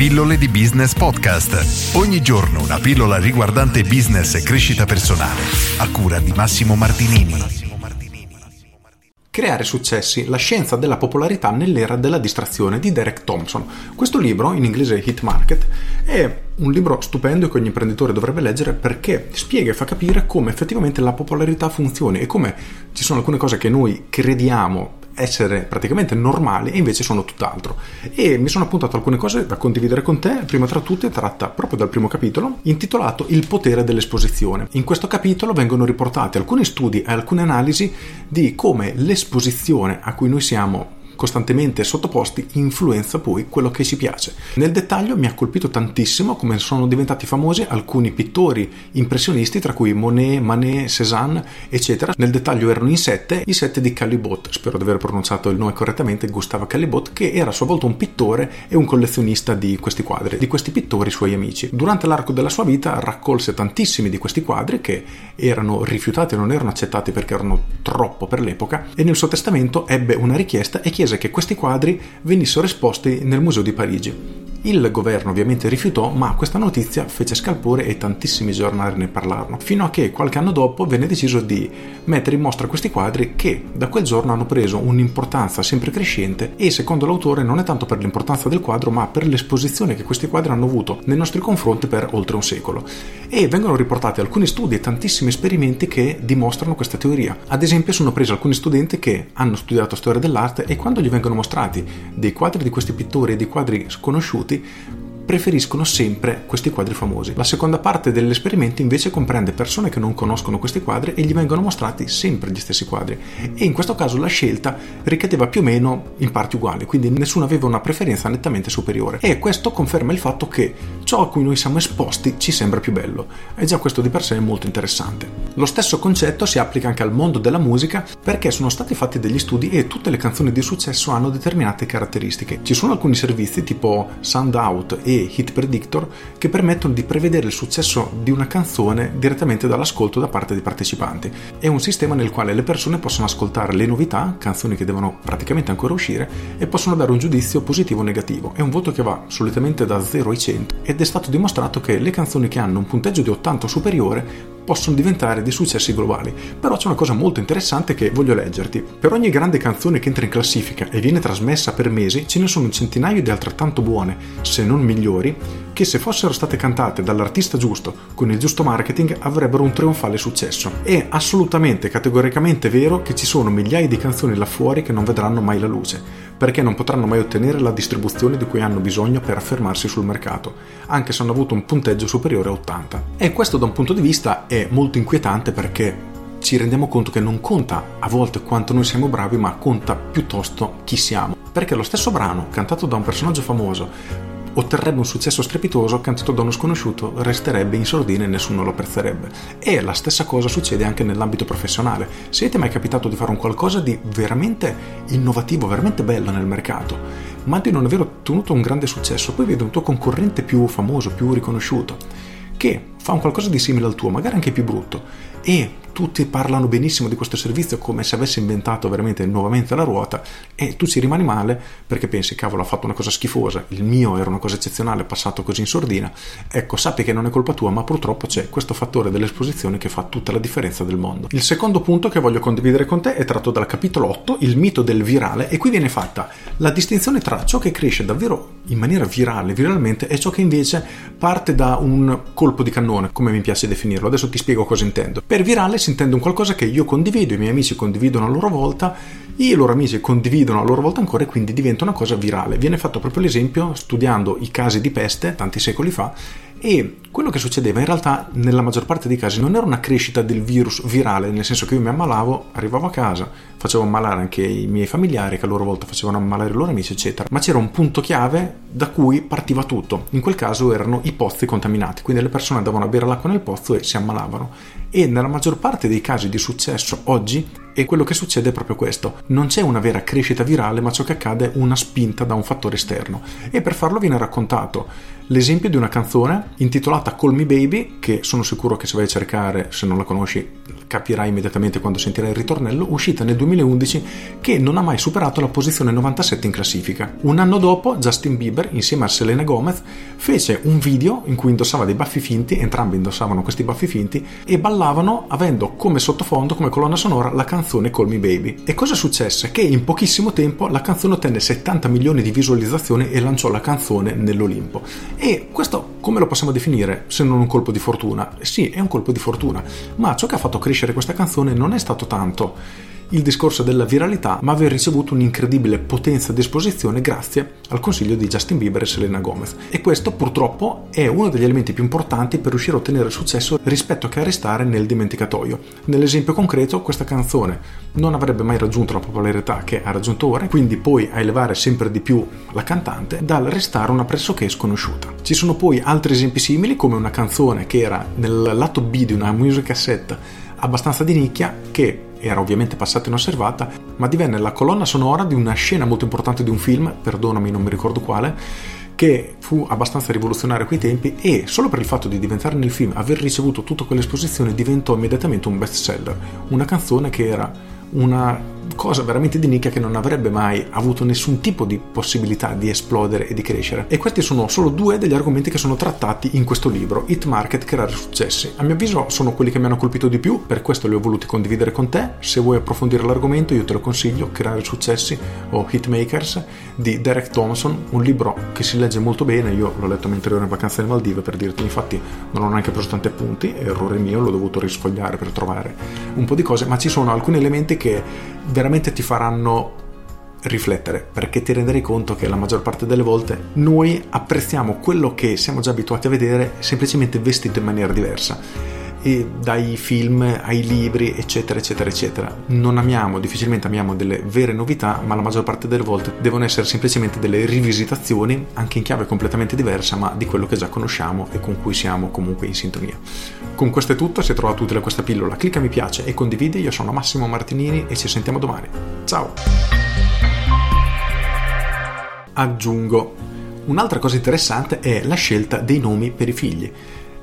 Pillole di Business Podcast. Ogni giorno una pillola riguardante business e crescita personale. A cura di Massimo Martinini. Creare successi, la scienza della popolarità nell'era della distrazione di Derek Thompson. Questo libro, in inglese Hit Market, è un libro stupendo che ogni imprenditore dovrebbe leggere perché spiega e fa capire come effettivamente la popolarità funzioni e come ci sono alcune cose che noi crediamo essere praticamente normali e invece sono tutt'altro. E mi sono appuntato alcune cose da condividere con te, prima tra tutte tratta proprio dal primo capitolo, intitolato Il potere dell'esposizione. In questo capitolo vengono riportati alcuni studi e alcune analisi di come l'esposizione a cui noi siamo costantemente sottoposti influenza poi quello che ci piace. Nel dettaglio mi ha colpito tantissimo come sono diventati famosi alcuni pittori impressionisti, tra cui Monet, Manet, Cézanne, eccetera. Nel dettaglio erano in sette, i sette di Calibot, spero di aver pronunciato il nome correttamente, Gustave Calibot, che era a sua volta un pittore e un collezionista di questi quadri, di questi pittori suoi amici. Durante l'arco della sua vita raccolse tantissimi di questi quadri che erano rifiutati, non erano accettati perché erano troppo per l'epoca e nel suo testamento ebbe una richiesta e chiese chiese che questi quadri venissero esposti nel Museo di Parigi. Il governo ovviamente rifiutò, ma questa notizia fece scalpore e tantissimi giornali ne parlarono, fino a che qualche anno dopo venne deciso di mettere in mostra questi quadri che da quel giorno hanno preso un'importanza sempre crescente e secondo l'autore non è tanto per l'importanza del quadro, ma per l'esposizione che questi quadri hanno avuto nei nostri confronti per oltre un secolo. E vengono riportati alcuni studi e tantissimi esperimenti che dimostrano questa teoria. Ad esempio sono presi alcuni studenti che hanno studiato storia dell'arte e quando gli vengono mostrati dei quadri di questi pittori e dei quadri sconosciuti tutti preferiscono sempre questi quadri famosi. La seconda parte dell'esperimento invece comprende persone che non conoscono questi quadri e gli vengono mostrati sempre gli stessi quadri e in questo caso la scelta ricadeva più o meno in parti uguali, quindi nessuno aveva una preferenza nettamente superiore e questo conferma il fatto che ciò a cui noi siamo esposti ci sembra più bello e già questo di per sé è molto interessante. Lo stesso concetto si applica anche al mondo della musica perché sono stati fatti degli studi e tutte le canzoni di successo hanno determinate caratteristiche. Ci sono alcuni servizi tipo SoundOut e Hit Predictor che permettono di prevedere il successo di una canzone direttamente dall'ascolto da parte dei partecipanti. È un sistema nel quale le persone possono ascoltare le novità, canzoni che devono praticamente ancora uscire, e possono dare un giudizio positivo o negativo. È un voto che va solitamente da 0 ai 100 ed è stato dimostrato che le canzoni che hanno un punteggio di 80 o superiore possono diventare dei successi globali. Però c'è una cosa molto interessante che voglio leggerti. Per ogni grande canzone che entra in classifica e viene trasmessa per mesi, ce ne sono un centinaio di altrettanto buone, se non migliori, che se fossero state cantate dall'artista giusto, con il giusto marketing, avrebbero un trionfale successo. È assolutamente, categoricamente vero che ci sono migliaia di canzoni là fuori che non vedranno mai la luce perché non potranno mai ottenere la distribuzione di cui hanno bisogno per affermarsi sul mercato, anche se hanno avuto un punteggio superiore a 80. E questo da un punto di vista è molto inquietante perché ci rendiamo conto che non conta a volte quanto noi siamo bravi, ma conta piuttosto chi siamo. Perché lo stesso brano, cantato da un personaggio famoso, otterrebbe un successo strepitoso cantato da uno sconosciuto resterebbe in sordina e nessuno lo apprezzerebbe. E la stessa cosa succede anche nell'ambito professionale. Siete mai capitato di fare un qualcosa di veramente innovativo, veramente bello nel mercato, ma di non aver ottenuto un grande successo, poi vedi un tuo concorrente più famoso, più riconosciuto, che fa un qualcosa di simile al tuo, magari anche più brutto, e tutti parlano benissimo di questo servizio come se avesse inventato veramente nuovamente la ruota e tu ci rimani male perché pensi cavolo ha fatto una cosa schifosa, il mio era una cosa eccezionale, passato così in sordina, ecco sappi che non è colpa tua ma purtroppo c'è questo fattore dell'esposizione che fa tutta la differenza del mondo. Il secondo punto che voglio condividere con te è tratto dal capitolo 8, il mito del virale e qui viene fatta la distinzione tra ciò che cresce davvero in maniera virale, viralmente e ciò che invece parte da un colpo di cannone, come mi piace definirlo. Adesso ti spiego cosa intendo. Per virale si intende un qualcosa che io condivido, i miei amici condividono a loro volta, i loro amici condividono a loro volta ancora e quindi diventa una cosa virale. Viene fatto proprio l'esempio studiando i casi di peste tanti secoli fa e quello che succedeva in realtà nella maggior parte dei casi non era una crescita del virus virale, nel senso che io mi ammalavo, arrivavo a casa, facevo ammalare anche i miei familiari che a loro volta facevano ammalare i loro amici, eccetera, ma c'era un punto chiave da cui partiva tutto. In quel caso erano i pozzi contaminati, quindi le persone andavano a bere l'acqua nel pozzo e si ammalavano. E nella maggior parte dei casi di successo oggi e quello che succede è proprio questo. Non c'è una vera crescita virale, ma ciò che accade è una spinta da un fattore esterno. E per farlo viene raccontato l'esempio di una canzone intitolata Call Me Baby, che sono sicuro che se vai a cercare, se non la conosci, capirai immediatamente quando sentirai il ritornello, uscita nel 2011 che non ha mai superato la posizione 97 in classifica. Un anno dopo Justin Bieber, insieme a Selena Gomez, fece un video in cui indossava dei baffi finti, entrambi indossavano questi baffi finti, e ballavano avendo come sottofondo, come colonna sonora, la canzone Call Me Baby. E cosa successe? Che in pochissimo tempo la canzone ottenne 70 milioni di visualizzazioni e lanciò la canzone nell'Olimpo. E questo come lo possiamo definire se non un colpo di fortuna? Sì, è un colpo di fortuna, ma ciò che ha fatto crescere questa canzone non è stato tanto il discorso della viralità, ma aver ricevuto un'incredibile potenza di esposizione grazie al consiglio di Justin Bieber e Selena Gomez. E questo purtroppo è uno degli elementi più importanti per riuscire a ottenere successo rispetto che a restare nel dimenticatoio. Nell'esempio concreto, questa canzone non avrebbe mai raggiunto la popolarità che ha raggiunto ora, quindi poi a elevare sempre di più la cantante dal restare una pressoché sconosciuta. Ci sono poi altri esempi simili, come una canzone che era nel lato B di una music cassette abbastanza di nicchia che era ovviamente passata inosservata, ma divenne la colonna sonora di una scena molto importante di un film, perdonami non mi ricordo quale, che fu abbastanza rivoluzionario a quei tempi e solo per il fatto di diventare nel film, aver ricevuto tutta quell'esposizione, diventò immediatamente un best seller. Una canzone che era una cosa veramente di nicchia che non avrebbe mai avuto nessun tipo di possibilità di esplodere e di crescere. E questi sono solo due degli argomenti che sono trattati in questo libro, Hit Market, creare successi. A mio avviso sono quelli che mi hanno colpito di più, per questo li ho voluti condividere con te. Se vuoi approfondire l'argomento io te lo consiglio, Creare successi o Hitmakers di Derek Thompson, un libro che si legge molto bene, io l'ho letto mentre ero in vacanza nelle Maldive per dirti, infatti non ho neanche preso tanti appunti, errore mio, l'ho dovuto risfogliare per trovare un po' di cose, ma ci sono alcuni elementi che veramente ti faranno riflettere perché ti renderai conto che la maggior parte delle volte noi apprezziamo quello che siamo già abituati a vedere semplicemente vestito in maniera diversa dai film ai libri eccetera eccetera eccetera. Non amiamo difficilmente amiamo delle vere novità ma la maggior parte delle volte devono essere semplicemente delle rivisitazioni anche in chiave completamente diversa ma di quello che già conosciamo e con cui siamo comunque in sintonia. Con questo è tutto se trovato utile questa pillola clicca mi piace e condividi. Io sono Massimo Martinini e ci sentiamo domani. Ciao! Aggiungo un'altra cosa interessante è la scelta dei nomi per i figli.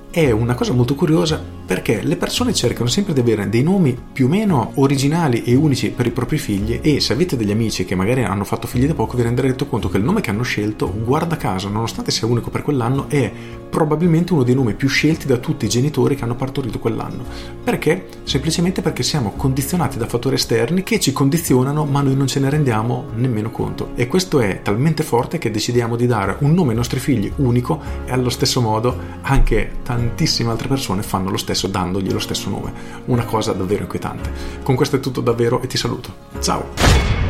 È una cosa molto curiosa perché le persone cercano sempre di avere dei nomi più o meno originali e unici per i propri figli e se avete degli amici che magari hanno fatto figli da poco vi renderete conto che il nome che hanno scelto, guarda caso, nonostante sia unico per quell'anno, è probabilmente uno dei nomi più scelti da tutti i genitori che hanno partorito quell'anno. Perché? Semplicemente perché siamo condizionati da fattori esterni che ci condizionano ma noi non ce ne rendiamo nemmeno conto. E questo è talmente forte che decidiamo di dare un nome ai nostri figli unico e allo stesso modo anche tantissime altre persone fanno lo stesso dandogli lo stesso nome. Una cosa davvero inquietante. Con questo è tutto davvero e ti saluto. Ciao!